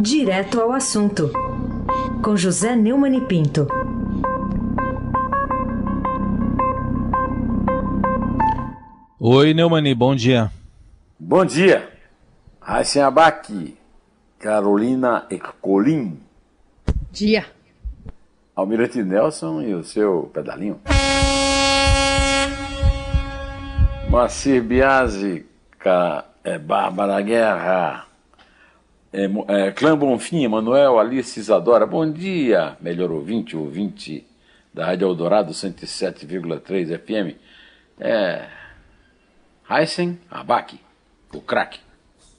Direto ao assunto, com José Neumann e Pinto. Oi, Neumani, bom dia. Bom dia. Raíssen Abac, Carolina Ercolim. Dia. Almirante Nelson e o seu pedalinho. Moacir Biasi, é, Bárbara Guerra, é, é, Clã Bonfim, Manuel, Alice Isadora, bom dia, melhor ouvinte, ouvinte da Rádio Eldorado 107,3 FM. É, Heisen Abac, o craque.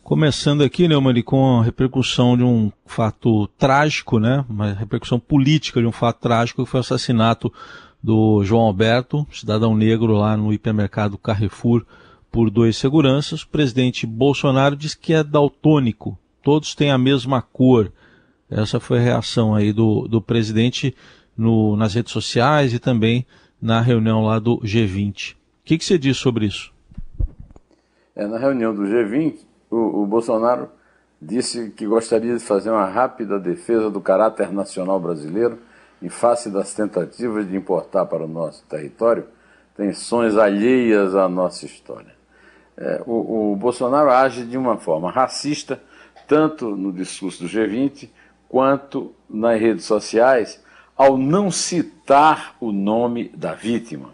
Começando aqui, Neumann, com a repercussão de um fato trágico, né? Uma repercussão política de um fato trágico que foi o assassinato do João Alberto, cidadão negro lá no hipermercado Carrefour, por dois seguranças. O presidente Bolsonaro diz que é daltônico, todos têm a mesma cor. Essa foi a reação aí do, do presidente no, nas redes sociais e também na reunião lá do G20. O que, que você diz sobre isso? É, na reunião do G20, o, o Bolsonaro disse que gostaria de fazer uma rápida defesa do caráter nacional brasileiro em face das tentativas de importar para o nosso território tensões alheias à nossa história. É, o, o, Bolsonaro age de uma forma racista, tanto no discurso do G20 quanto nas redes sociais, ao não citar o nome da vítima,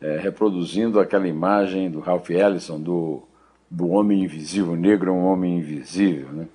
é, reproduzindo aquela imagem do Ralph Ellison, do, do homem invisível, o negro é um homem invisível. Né?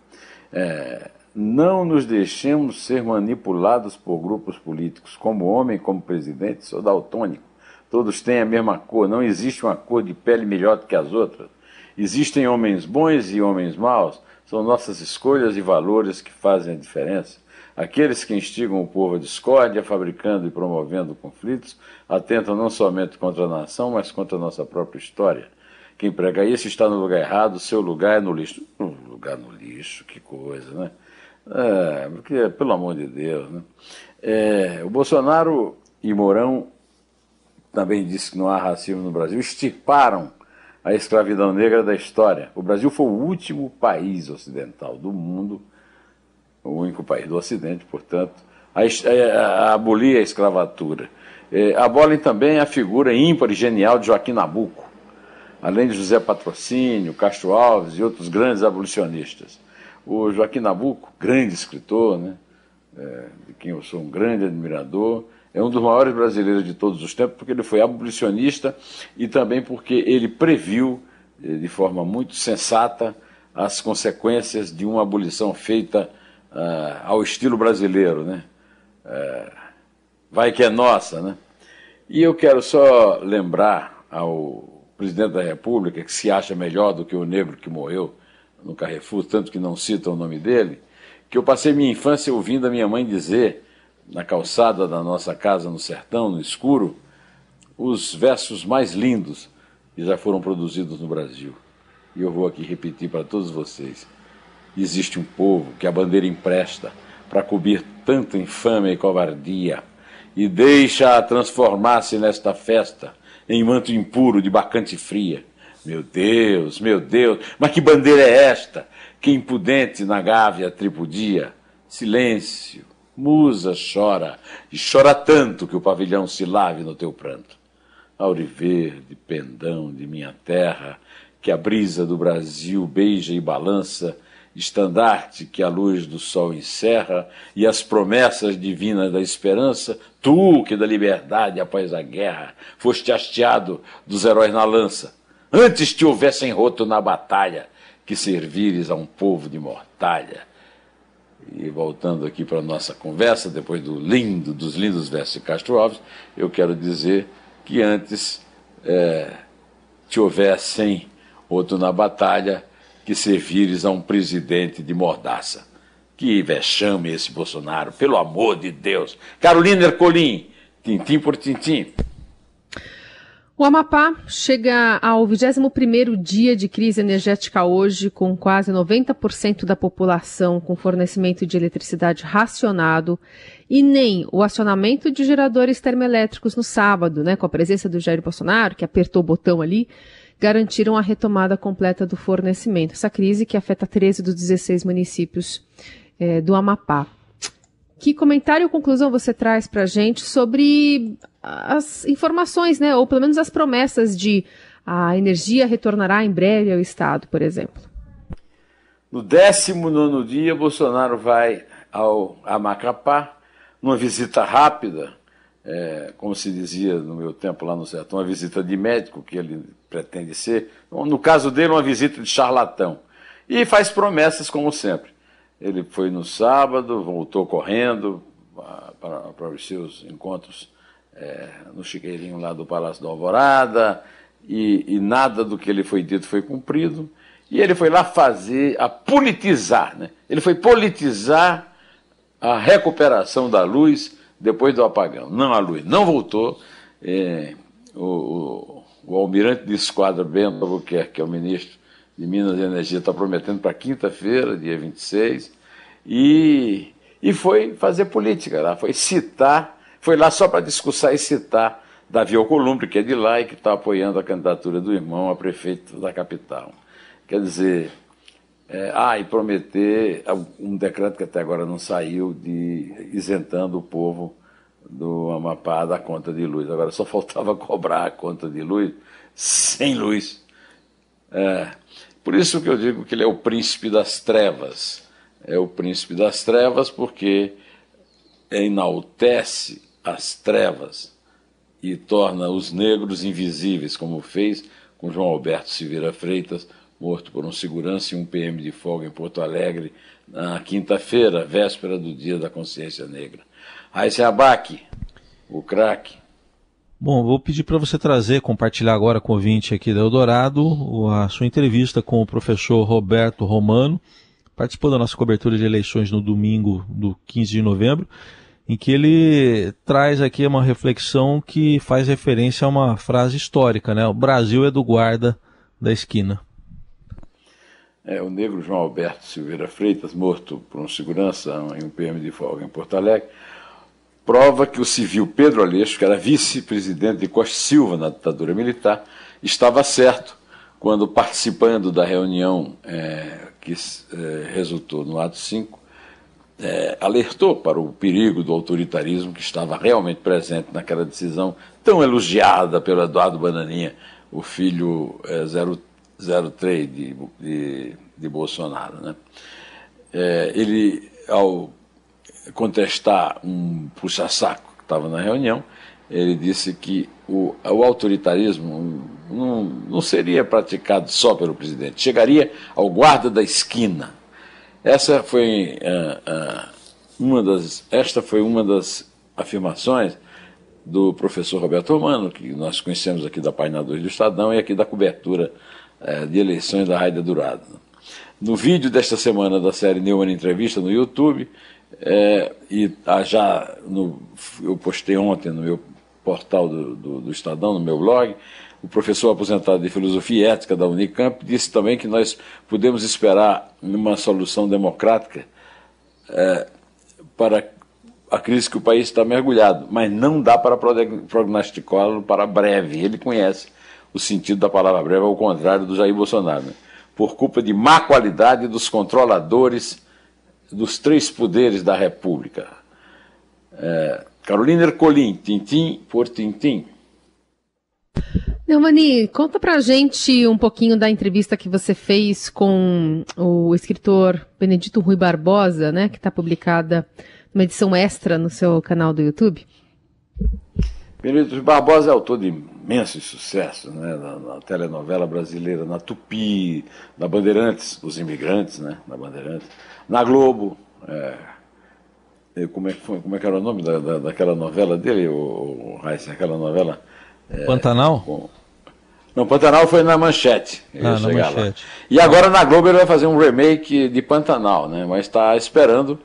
É, não nos deixemos ser manipulados por grupos políticos. Como homem, como presidente, sou daltônico. Todos têm a mesma cor, não existe uma cor de pele melhor do que as outras. Existem homens bons e homens maus, são nossas escolhas e valores que fazem a diferença. Aqueles que instigam o povo à discórdia, fabricando e promovendo conflitos, atentam não somente contra a nação, mas contra a nossa própria história. Quem prega isso está no lugar errado, seu lugar é no lixo. Um lugar no lixo, que coisa, né? É, porque, pelo amor de Deus, né? É, o Bolsonaro e Mourão também disse que não há racismo no Brasil, extirparam a escravidão negra da história. O Brasil foi o último país ocidental do mundo, o único país do Ocidente, portanto, a, a, a abolir a escravatura. É, abolem também a figura ímpar e genial de Joaquim Nabuco, além de José Patrocínio, Castro Alves e outros grandes abolicionistas. O Joaquim Nabuco, grande escritor, né, é, de quem eu sou um grande admirador, é um dos maiores brasileiros de todos os tempos, porque ele foi abolicionista e também porque ele previu, eh, de forma muito sensata, as consequências de uma abolição feita uh, ao estilo brasileiro. Né? Uh, vai que é nossa. Né? E eu quero só lembrar ao presidente da República, que se acha melhor do que o negro que morreu no Carrefour, tanto que não cita o nome dele, que eu passei minha infância ouvindo a minha mãe dizer, na calçada da nossa casa no sertão, no escuro, os versos mais lindos que já foram produzidos no Brasil. E eu vou aqui repetir para todos vocês. Existe um povo que a bandeira empresta para cobrir tanta infâmia e covardia, e deixa-a transformar-se nesta festa em manto impuro de bacante fria meu Deus, meu Deus, mas que bandeira é esta? Que impudente na gávea tripudia. Silêncio, musa chora, e chora tanto que o pavilhão se lave no teu pranto. Auriverde, pendão de minha terra, que a brisa do Brasil beija e balança, estandarte que a luz do sol encerra, e as promessas divinas da esperança, tu que da liberdade após a guerra foste hasteado dos heróis na lança, antes te houvessem roto na batalha, que servires a um povo de mortalha. E voltando aqui para a nossa conversa, depois do lindo, dos lindos versos de Castro Alves, eu quero dizer que antes é, te houvessem outro na batalha, que servires a um presidente de mordaça. Que vexame esse Bolsonaro, pelo amor de Deus. Carolina Ercolim, tintim por tintim. O Amapá chega ao 21º dia de crise energética hoje, com quase 90% da população com fornecimento de eletricidade racionado e nem o acionamento de geradores termoelétricos no sábado, né, com a presença do Jair Bolsonaro, que apertou o botão ali, garantiram a retomada completa do fornecimento. Essa crise que afeta 13 dos 16 municípios é, do Amapá. Que comentário ou conclusão você traz para a gente sobre as informações, né, ou pelo menos as promessas de a energia retornará em breve ao Estado, por exemplo? No 19 dia, Bolsonaro vai ao a Macapá, numa visita rápida, é, como se dizia no meu tempo lá no sertão, uma visita de médico, que ele pretende ser. No caso dele, uma visita de charlatão. E faz promessas, como sempre. Ele foi no sábado, voltou correndo para, para os seus encontros é, no chiqueirinho lá do Palácio da Alvorada, e, e nada do que ele foi dito foi cumprido. E ele foi lá fazer, a politizar, né? Ele foi politizar a recuperação da luz depois do apagão. Não, a luz não voltou. É, o, o, o, almirante de esquadra Bento Albuquerque, que é o ministro de Minas e Energia, está prometendo para quinta-feira, dia 26, e, e foi fazer política lá, foi citar, foi lá só para discursar e citar Davi Alcolumbre, que é de lá e que está apoiando a candidatura do irmão a prefeito da capital. Quer dizer, é, ah, e prometer um decreto que até agora não saiu de isentando o povo do Amapá da conta de luz. Agora só faltava cobrar a conta de luz sem luz. É, por isso que eu digo que ele é o príncipe das trevas. É o príncipe das trevas porque enaltece as trevas e torna os negros invisíveis, como fez com João Alberto Silveira Freitas, morto por um segurança e um PM de folga em Porto Alegre na quinta-feira, véspera do Dia da Consciência Negra. Raíssa Abac, o craque. Bom, vou pedir para você trazer, compartilhar agora com o ouvinte aqui da Eldorado, a sua entrevista com o professor Roberto Romano, participou da nossa cobertura de eleições no domingo do 15 de novembro, em que ele traz aqui uma reflexão que faz referência a uma frase histórica, né? O Brasil é do guarda da esquina. É, o negro João Alberto Silveira Freitas, morto por um segurança em um PM de folga em Porto Alegre, prova que o civil Pedro Aleixo, que era vice-presidente de Costa Silva na ditadura militar, estava certo quando, participando da reunião é, que é, resultou no ato 5, é, alertou para o perigo do autoritarismo que estava realmente presente naquela decisão tão elogiada pelo Eduardo Bananinha, o filho é, 03 de, de, de Bolsonaro. Né? É, ele, ao contestar um puxa-saco que estava na reunião, ele disse que o, o autoritarismo não, não seria praticado só pelo presidente, chegaria ao guarda da esquina. Essa foi uh, uh, uma das, esta foi uma das afirmações do professor Roberto Romano, que nós conhecemos aqui da página 2 do Estadão e aqui da cobertura é, de eleições da Raida Dourado. No vídeo desta semana da série Neumann Entrevista no YouTube, é, e ah, já no, eu postei ontem no meu portal do, do, do, Estadão, no meu blog, o professor aposentado de Filosofia e Ética da Unicamp disse também que nós podemos esperar uma solução democrática é, para a crise que o país está mergulhado, mas não dá para prognosticá-lo para breve. Ele conhece o sentido da palavra breve, ao contrário do Jair Bolsonaro. Né? Por culpa de má qualidade dos controladores dos três poderes da República. É, Carolina Ercolim, tintim por tintim. Neumani, conta pra gente um pouquinho da entrevista que você fez com o escritor Benedito Rui Barbosa, né, que está publicada numa edição extra no seu canal do YouTube. Benedito Barbosa é autor de imensos sucessos, né, na, na, telenovela brasileira, na Tupi, na Bandeirantes, Os Imigrantes, né, na Bandeirantes, na Globo, é, como, é como é que era o nome da, da daquela novela dele, o, o aquela novela... É, Pantanal? Com, não, Pantanal foi na Manchete. Ah, na Manchete. Lá. E agora na Globo ele vai fazer um remake de Pantanal, né, mas está esperando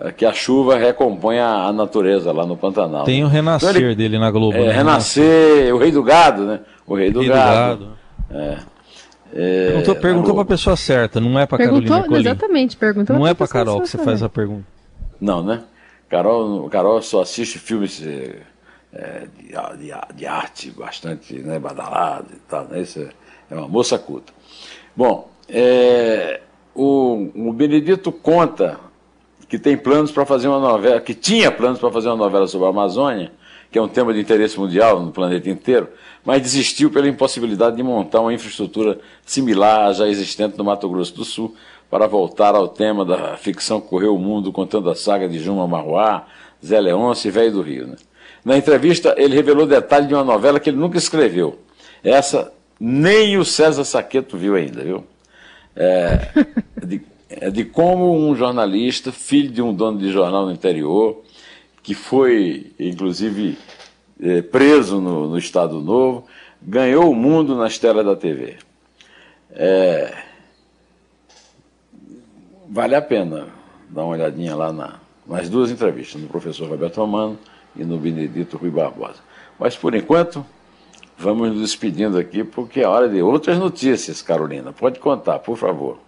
é que a chuva recomponha a natureza lá no Pantanal. Tem o renascer então ele, dele na Globo. É, né? Renascer, o rei do gado, né? O rei do rei gado. Do gado. É. É, perguntou perguntou para a pessoa certa, não é para Carolina Colim. Exatamente, perguntou Não é para Carol que você faz a pergunta. Não, né? Carol, Carol só assiste filmes é, de, de, de, arte bastante né, badalado e tal. Né? Isso é, é uma moça culta. Bom, é, o, o Benedito conta que tem planos para fazer uma novela, que tinha planos para fazer uma novela sobre a Amazônia, que é um tema de interesse mundial no planeta inteiro, mas desistiu pela impossibilidade de montar uma infraestrutura similar à já existente no Mato Grosso do Sul, para voltar ao tema da ficção que correu o mundo contando a saga de Juma Marruá, Zé Leôncio e Velho do Rio. Né? Na entrevista, ele revelou detalhes de uma novela que ele nunca escreveu. Essa nem o César Saqueto viu ainda, viu? É, de, é de como um jornalista, filho de um dono de jornal no interior, que foi, inclusive, é, preso no, no, Estado Novo, ganhou o mundo nas telas da TV. É, vale a pena dar uma olhadinha lá na, nas duas entrevistas, no professor Roberto Romano e no Benedito Rui Barbosa. Mas, por enquanto, vamos nos despedindo aqui, porque é hora de outras notícias, Carolina. Pode contar, por favor.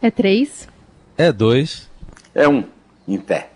É três. É dois. É um, em pé.